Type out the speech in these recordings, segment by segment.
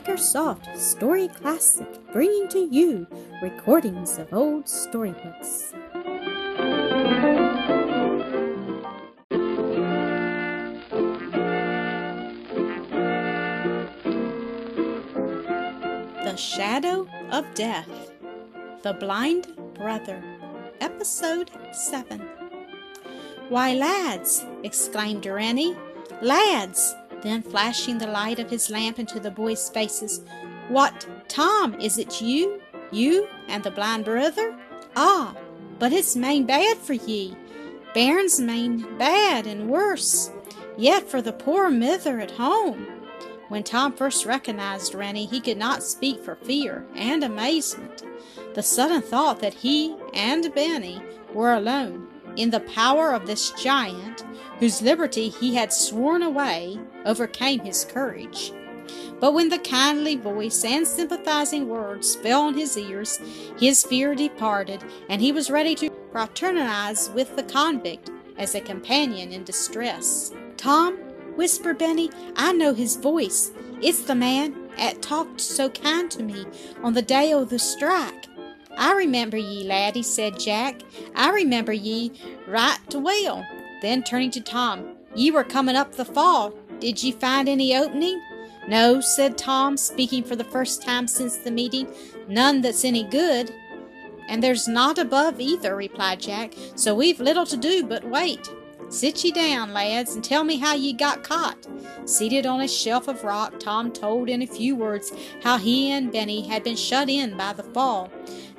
Makersoft Story Classic, bringing to you recordings of old storybooks. The Shadow of Death The Blind Brother Episode 7 Why, lads! exclaimed Rennie. Lads! Then, flashing the light of his lamp into the boys' faces, What, Tom, is it you? You and the blind brother? Ah, but it's main bad for ye. Bairn's main bad and worse. Yet for the poor mither at home. When Tom first recognized Rennie, he could not speak for fear and amazement. The sudden thought that he and Benny were alone in the power of this giant, whose liberty he had sworn away, overcame his courage. But when the kindly voice and sympathizing words fell on his ears, his fear departed, and he was ready to fraternize with the convict as a companion in distress. Tom, whispered Benny, I know his voice. It's the man 'at talked so kind to me on the day o' the strike. I remember ye, laddie, said Jack. I remember ye right well. Then turning to Tom, Ye were coming up the fall. Did ye find any opening? No, said Tom, speaking for the first time since the meeting. None that's any good. And there's not above either, replied Jack, so we've little to do but wait. Sit ye down, lads, and tell me how ye got caught. Seated on a shelf of rock, Tom told in a few words how he and Benny had been shut in by the fall.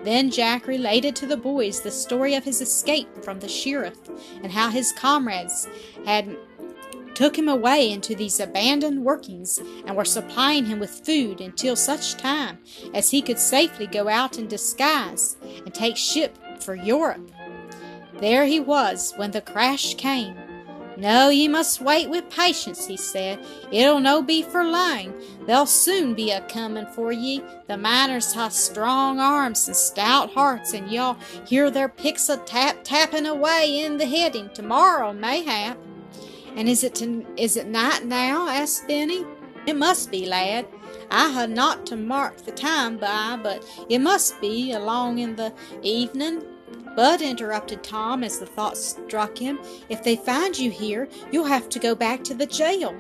Then Jack related to the boys the story of his escape from the sheriff and how his comrades had took him away into these abandoned workings and were supplying him with food until such time as he could safely go out in disguise and take ship for Europe. There he was when the crash came. No, ye must wait with patience, he said. It'll no be for lang. They'll soon be a comin' for ye. The miners ha' strong arms and stout hearts, and y'all hear their picks a tap tappin' away in the heading tomorrow, mayhap. And is it to, is it night now? asked Benny. It must be, lad. I ha' not to mark the time by, but it must be along in the evening. But, interrupted Tom as the thought struck him, if they find you here, you'll have to go back to the jail.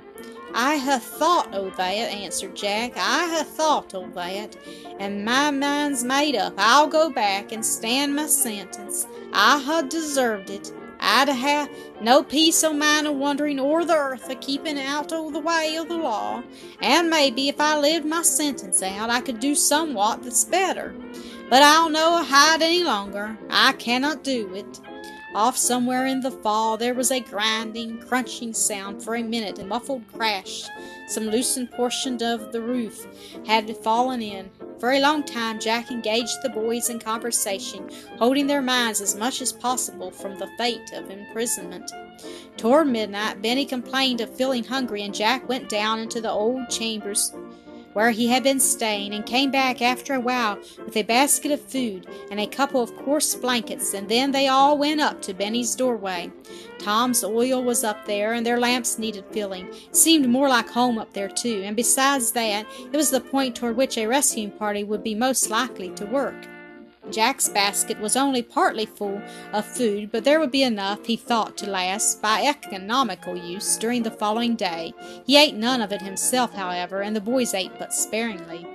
I ha' thought o' that, answered Jack. I ha' thought o' that, and my mind's made up. I'll go back and stand my sentence. I ha' deserved it. I'd ha' no peace o' mind a wandering o'er the earth a keeping out o' the way o' the law, and maybe if I lived my sentence out I could do somewhat that's better. But I'll no hide any longer. I cannot do it. Off somewhere in the fall there was a grinding, crunching sound for a minute, a muffled crash. Some loosened portion of the roof had fallen in. For a long time Jack engaged the boys in conversation, holding their minds as much as possible from the fate of imprisonment. Toward midnight Benny complained of feeling hungry, and Jack went down into the old chambers where he had been staying, and came back after a while with a basket of food and a couple of coarse blankets, and then they all went up to Benny's doorway. Tom's oil was up there, and their lamps needed filling. It seemed more like home up there, too, and besides that, it was the point toward which a rescuing party would be most likely to work. Jack's basket was only partly full of food, but there would be enough, he thought, to last, by economical use, during the following day. He ate none of it himself, however, and the boys ate but sparingly.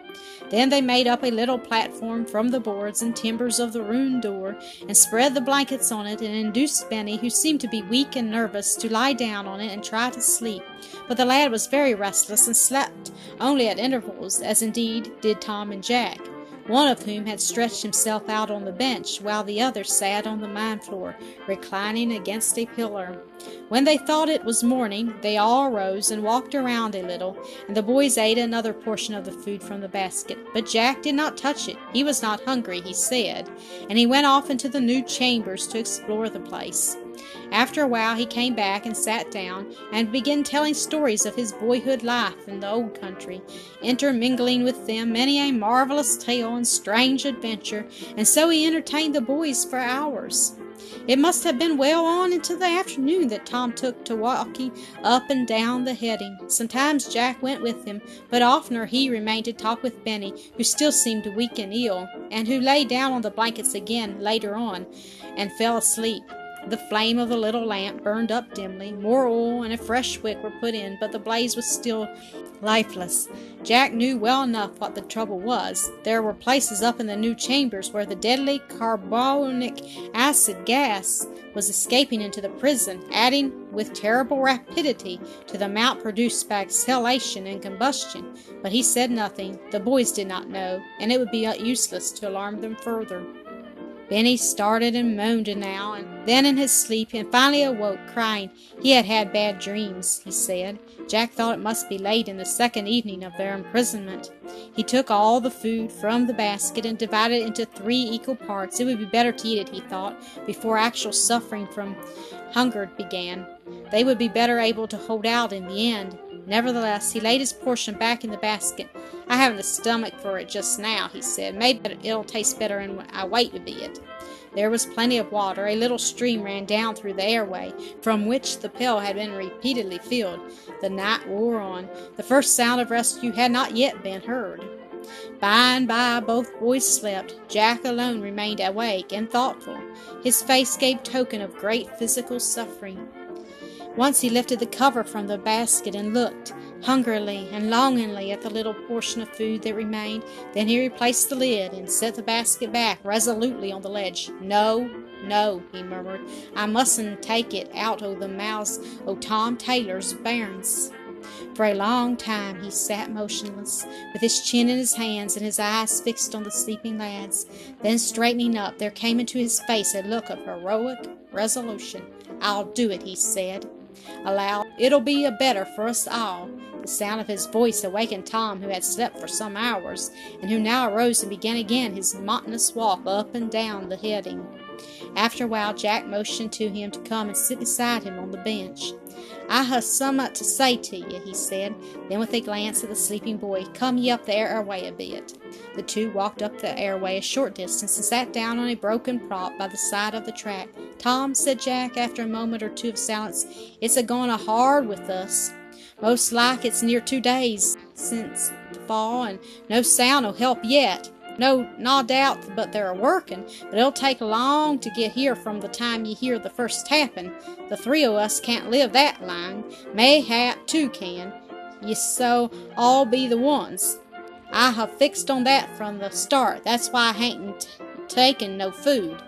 Then they made up a little platform from the boards and timbers of the ruined door, and spread the blankets on it, and induced Benny, who seemed to be weak and nervous, to lie down on it and try to sleep. But the lad was very restless and slept only at intervals, as indeed did Tom and Jack one of whom had stretched himself out on the bench, while the other sat on the mine floor, reclining against a pillar. When they thought it was morning, they all rose and walked around a little, and the boys ate another portion of the food from the basket. But Jack did not touch it. He was not hungry, he said, and he went off into the new chambers to explore the place. After a while, he came back and sat down and began telling stories of his boyhood life in the old country, intermingling with them many a marvelous tale and strange adventure, and so he entertained the boys for hours. It must have been well on into the afternoon that Tom took to walking up and down the heading. Sometimes Jack went with him, but oftener he remained to talk with Benny, who still seemed weak and ill, and who lay down on the blankets again later on and fell asleep. The flame of the little lamp burned up dimly. More oil and a fresh wick were put in, but the blaze was still lifeless. Jack knew well enough what the trouble was. There were places up in the new chambers where the deadly carbonic acid gas was escaping into the prison, adding with terrible rapidity to the amount produced by exhalation and combustion. But he said nothing. The boys did not know, and it would be useless to alarm them further. Benny started and moaned now and then in his sleep and finally awoke, crying. He had had bad dreams, he said. Jack thought it must be late in the second evening of their imprisonment. He took all the food from the basket and divided it into three equal parts. It would be better to eat it, he thought, before actual suffering from hunger began. They would be better able to hold out in the end. Nevertheless, he laid his portion back in the basket. I haven't the stomach for it just now, he said. Maybe it'll taste better when I wait a bit. There was plenty of water. A little stream ran down through the airway, from which the pail had been repeatedly filled. The night wore on. The first sound of rescue had not yet been heard. By and by, both boys slept. Jack alone remained awake and thoughtful. His face gave token of great physical suffering. Once he lifted the cover from the basket and looked hungrily and longingly at the little portion of food that remained. Then he replaced the lid and set the basket back resolutely on the ledge. No, no, he murmured. I mustn't take it out o' the mouths o' Tom Taylor's bairns. For a long time he sat motionless, with his chin in his hands and his eyes fixed on the sleeping lads. Then, straightening up, there came into his face a look of heroic resolution. I'll do it, he said aloud. It'll be a better for us all. The sound of his voice awakened Tom, who had slept for some hours, and who now arose and began again his monotonous walk up and down the heading. After a while, Jack motioned to him to come and sit beside him on the bench. I have summat to say to ye, he said. Then, with a glance at the sleeping boy, come ye up the airway a bit. The two walked up the airway a short distance and sat down on a broken prop by the side of the track. Tom, said Jack, after a moment or two of silence, it's a going a hard with us. Most like it's near two days since the fall, and no sound o' help yet. No, no doubt but they're a working, but it'll take long to get here from the time you hear the first tapping. The three o' us can't live that long. Mayhap two can. Ye so all be the ones. I have fixed on that from the start. That's why I hain't taken no food.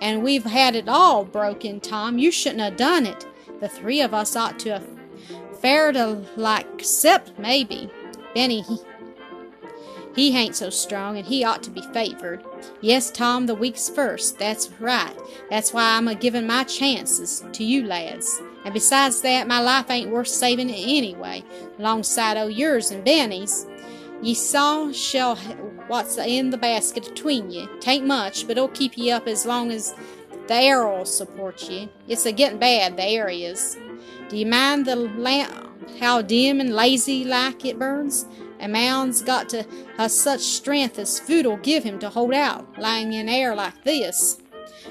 And we've had it all broken, Tom. You shouldn't have done it. The three of us ought to have fared like, except maybe Benny. He, he ain't so strong, and he ought to be favored. Yes, Tom, the week's first. That's right. That's why I'm a givin' my chances to you lads. And besides that, my life ain't worth saving anyway, alongside o' yours and Benny's. Ye saw shall what's in the basket atween ye. Tain't much, but it'll keep ye up as long as the air'll support ye. It's a gettin' bad, the air is. Do you mind the lamp, how dim and lazy like it burns? A man's got to have such strength as food'll give him to hold out, lying in air like this.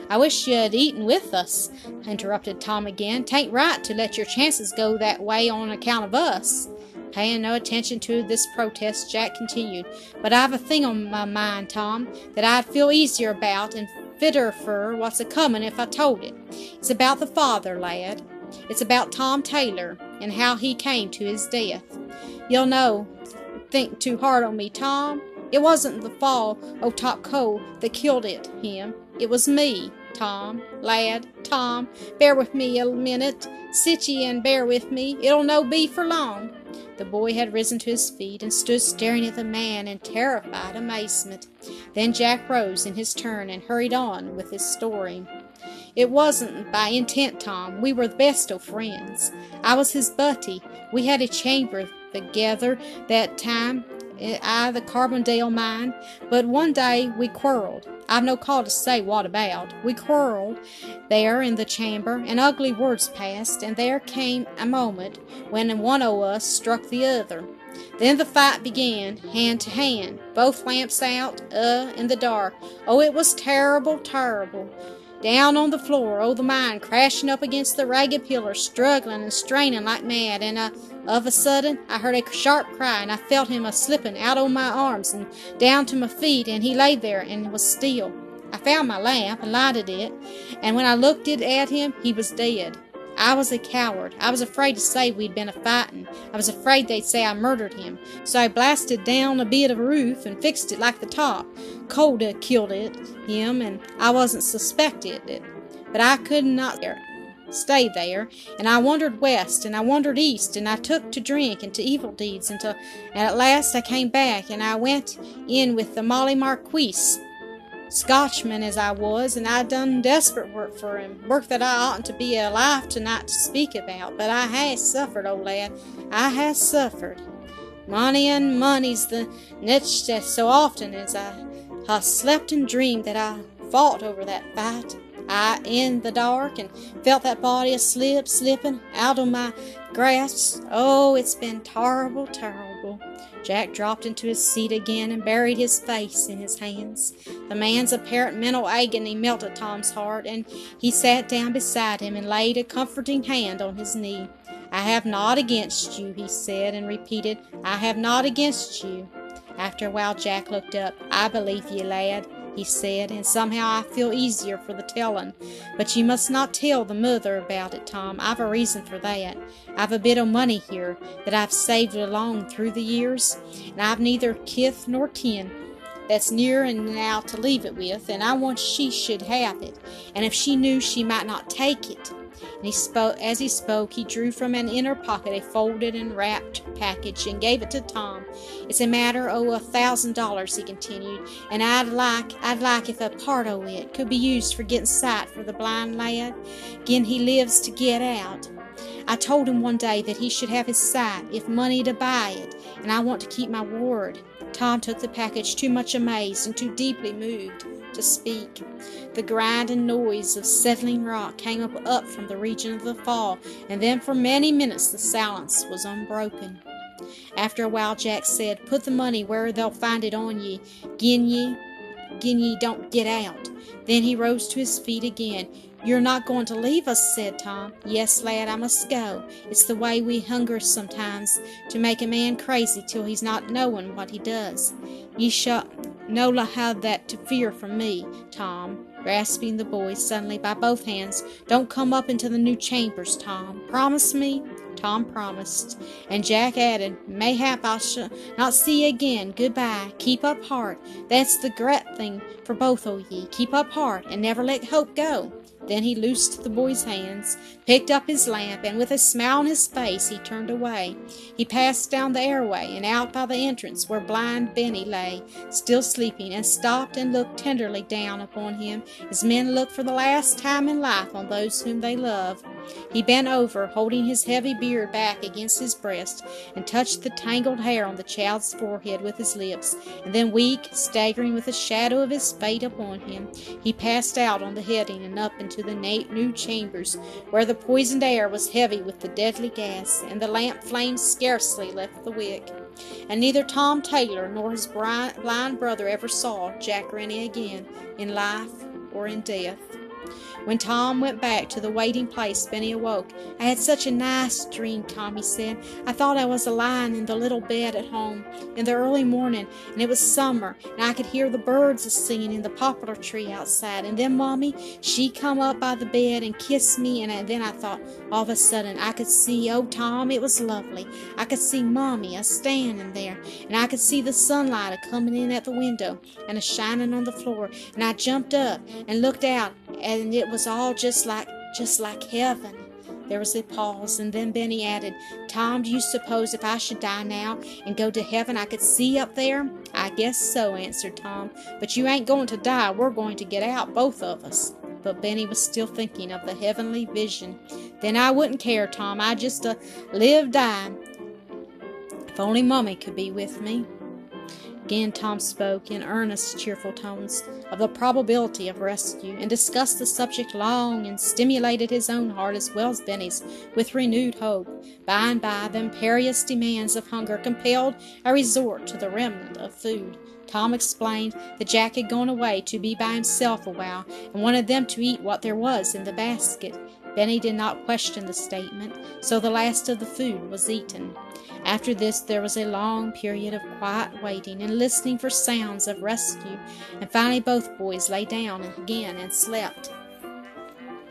I wish you had eaten with us, interrupted Tom again. Tain't right to let your chances go that way on account of us. Paying no attention to this protest, Jack continued, But I've a thing on my mind, Tom, that I'd feel easier about and fitter for what's a comin' if I told it. It's about the father, lad. It's about Tom Taylor and how he came to his death. You'll know think too hard on me, Tom. It wasn't the fall o' Top Coal that killed it, him. It was me, Tom, lad, Tom. Bear with me a minute. Sit ye and bear with me. It'll no be for long. The boy had risen to his feet and stood staring at the man in terrified amazement. Then Jack rose in his turn and hurried on with his story. It wasn't by intent, Tom. We were the best o' friends. I was his butty. We had a chamber together that time I the Carbondale mine, but one day we quarreled. I've no call to say what about. We quarreled there in the chamber, and ugly words passed, and there came a moment when one o' us struck the other. Then the fight began, hand to hand, both lamps out, uh, in the dark. Oh, it was terrible, terrible. down on the floor oh, the mine, crashing up against the ragged pillars, struggling and straining like mad, and uh, of a sudden I heard a sharp cry, and I felt him a slipping out o' my arms and down to my feet, and he lay there and was still. I found my lamp and lighted it, and when I looked it at him, he was dead. I was a coward. I was afraid to say we'd been a fightin'. I was afraid they'd say I murdered him. So I blasted down a bit of roof and fixed it like the top. Cold killed it, him, and I wasn't suspected it. But I could not there, stay there, and I wandered west, and I wandered east, and I took to drink and to evil deeds until, and at last I came back, and I went in with the Molly Maguires. Scotchman as I was, and I done desperate work for him, work that I oughtn't to be alive tonight to speak about, but I has suffered, old lad, I has suffered. Money and money's the niche that so often as I ha slept and dreamed that I fought over that fight. I in the dark and felt that body slip, slipping out of my grasp. Oh, it's been terrible, terrible. Jack dropped into his seat again and buried his face in his hands. The man's apparent mental agony melted Tom's heart, and he sat down beside him and laid a comforting hand on his knee. I have naught against you, he said, and repeated, I have naught against you. After a while, Jack looked up. I believe ye, lad he said, and somehow I feel easier for the telling. But you must not tell the mother about it, Tom. I've a reason for that. I've a bit o' money here that I've saved along through the years, and I've neither kith nor kin that's near and now to leave it with, and I want she should have it. And if she knew she might not take it, and he spoke as he spoke he drew from an inner pocket a folded and wrapped package and gave it to Tom. It's a matter o' a thousand dollars, he continued, and I'd like I'd like if a part o' it could be used for getting sight for the blind lad, gin he lives to get out. I told him one day that he should have his sight if money to buy it, and I want to keep my word. Tom took the package too much amazed and too deeply moved to speak. The grind and noise of settling rock came up, up from the region of the fall, and then for many minutes the silence was unbroken. After a while, Jack said, Put the money where they'll find it on ye, gin ye, gin ye don't get out. Then he rose to his feet again. You're not going to leave us, said Tom. Yes, lad, I must go. It's the way we hunger sometimes to make a man crazy till he's not knowing what he does. Ye shall no have that to fear from me, Tom, grasping the boy suddenly by both hands. Don't come up into the new chambers, Tom. Promise me? Tom promised, and Jack added, Mayhap I shall not see ye again. Goodbye. Keep up heart. That's the great thing for both o' ye. Keep up heart, and never let hope go. Then he loosed the boy's hands, picked up his lamp, and with a smile on his face he turned away. He passed down the airway and out by the entrance where blind Benny lay, still sleeping, and stopped and looked tenderly down upon him as men look for the last time in life on those whom they love. He bent over, holding his heavy beard back against his breast, and touched the tangled hair on the child's forehead with his lips, and then, weak, staggering with the shadow of his fate upon him, he passed out on the heading and up into the new chambers, where the poisoned air was heavy with the deadly gas, and the lamp flame scarcely left the wick. And neither Tom Taylor nor his blind brother ever saw Jack Rennie again, in life or in death. When Tom went back to the waiting place, Benny awoke. I had such a nice dream, Tommy said. I thought I was a lying in the little bed at home in the early morning, and it was summer, and I could hear the birds a singing in the poplar tree outside. And then Mommy, she come up by the bed and kissed me, and then I thought, all of a sudden, I could see, oh, Tom, it was lovely. I could see Mommy a standing there, and I could see the sunlight a coming in at the window and a shining on the floor, and I jumped up and looked out, and it was was all just like just like heaven. There was a pause, and then Benny added, Tom, do you suppose if I should die now and go to heaven I could see up there? I guess so, answered Tom. But you ain't going to die. We're going to get out, both of us. But Benny was still thinking of the heavenly vision. Then I wouldn't care, Tom. I just uh, live, die. If only Mummy could be with me. Again Tom spoke, in earnest, cheerful tones, of the probability of rescue, and discussed the subject long, and stimulated his own heart as well as Benny's with renewed hope. By and by, the imperious demands of hunger compelled a resort to the remnant of food. Tom explained that Jack had gone away to be by himself a while and wanted them to eat what there was in the basket. Benny did not question the statement, so the last of the food was eaten. After this, there was a long period of quiet waiting and listening for sounds of rescue, and finally both boys lay down again and slept.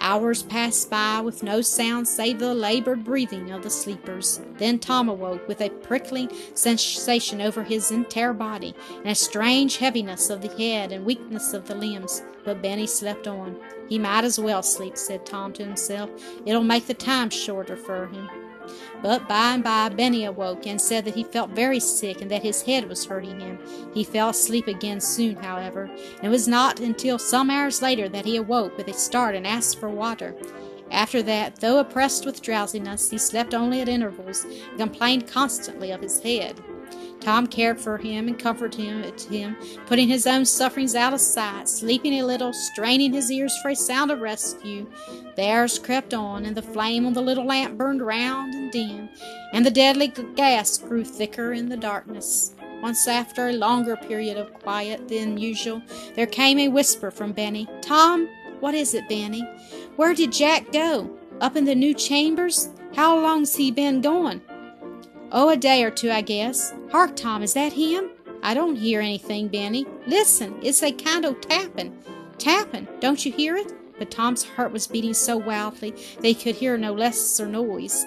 Hours passed by with no sound save the labored breathing of the sleepers. Then Tom awoke with a prickling sensation over his entire body, and a strange heaviness of the head and weakness of the limbs. But Benny slept on. He might as well sleep, said Tom to himself. It'll make the time shorter for him. But by and by Benny awoke and said that he felt very sick and that his head was hurting him. He fell asleep again soon, however, and it was not until some hours later that he awoke with a start and asked for water. After that, though oppressed with drowsiness, he slept only at intervals and complained constantly of his head. Tom cared for him and comforted him, putting his own sufferings out of sight, sleeping a little, straining his ears for a sound of rescue. The hours crept on, and the flame on the little lamp burned round and dim, and the deadly gas grew thicker in the darkness. Once after a longer period of quiet than usual, there came a whisper from Benny. Tom, what is it, Benny? Where did Jack go? Up in the new chambers? How long's he been gone? Oh, a day or two, I guess. Hark, Tom, is that him? I don't hear anything, Benny. Listen, it's a kind of tapping. Tapping, don't you hear it? But Tom's heart was beating so wildly they could hear no lesser noise.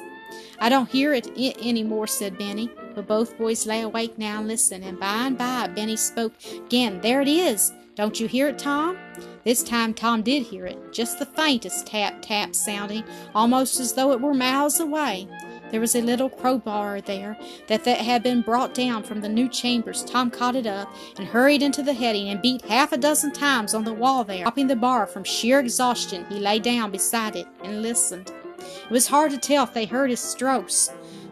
I don't hear it any more, said Benny. But both boys lay awake now and and by and by Benny spoke again. There it is. Don't you hear it, Tom? This time Tom did hear it, just the faintest tap tap sounding, almost as though it were miles away. There was a little crowbar there that, that had been brought down from the new chambers. Tom caught it up and hurried into the heading and beat half a dozen times on the wall there. Dropping the bar from sheer exhaustion, he lay down beside it and listened. It was hard to tell if they heard his strokes,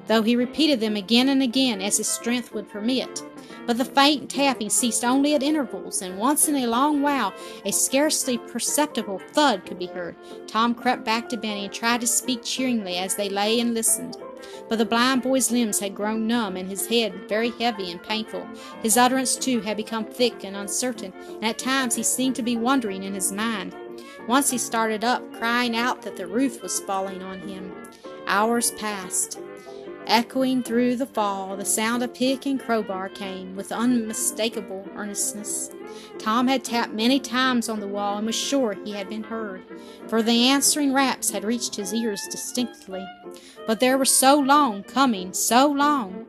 though he repeated them again and again as his strength would permit. But the faint tapping ceased only at intervals, and once in a long while a scarcely perceptible thud could be heard. Tom crept back to Benny and tried to speak cheeringly as they lay and listened. But the blind boy's limbs had grown numb and his head very heavy and painful. His utterance, too, had become thick and uncertain, and at times he seemed to be wandering in his mind. Once he started up, crying out that the roof was falling on him. Hours passed. Echoing through the fall, the sound of pick and crowbar came with unmistakable earnestness. Tom had tapped many times on the wall and was sure he had been heard, for the answering raps had reached his ears distinctly. But they were so long coming, so long.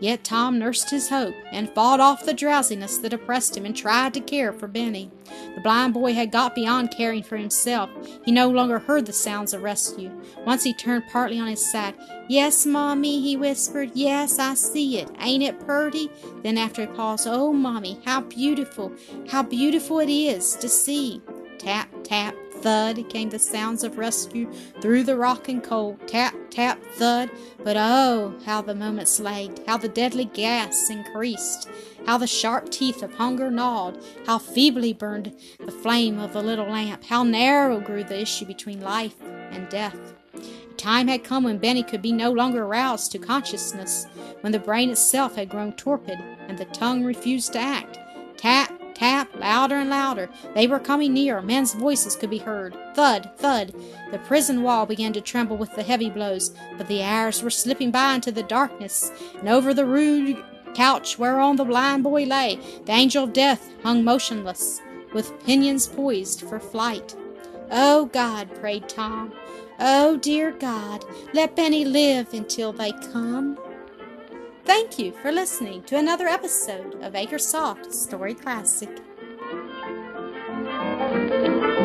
Yet Tom nursed his hope and fought off the drowsiness that oppressed him and tried to care for Benny. The blind boy had got beyond caring for himself. He no longer heard the sounds of rescue. Once he turned partly on his side. Yes, Mommy, he whispered. Yes, I see it. Ain't it purty? Then after a pause, Oh, Mommy, how beautiful, how beautiful it is to see. Tap, tap, thud came the sounds of rescue through the rock and coal. Tap, tap, thud. But oh, how the moments lagged, how the deadly gas increased, how the sharp teeth of hunger gnawed, how feebly burned the flame of the little lamp, how narrow grew the issue between life and death. Time had come when Benny could be no longer roused to consciousness, when the brain itself had grown torpid and the tongue refused to act. Louder. They were coming near. Men's voices could be heard. Thud, thud. The prison wall began to tremble with the heavy blows, but the hours were slipping by into the darkness, and over the rude couch whereon the blind boy lay, the angel of death hung motionless, with pinions poised for flight. Oh God, prayed Tom. Oh dear God, let Benny live until they come. Thank you for listening to another episode of Acresoft Story Classic. Música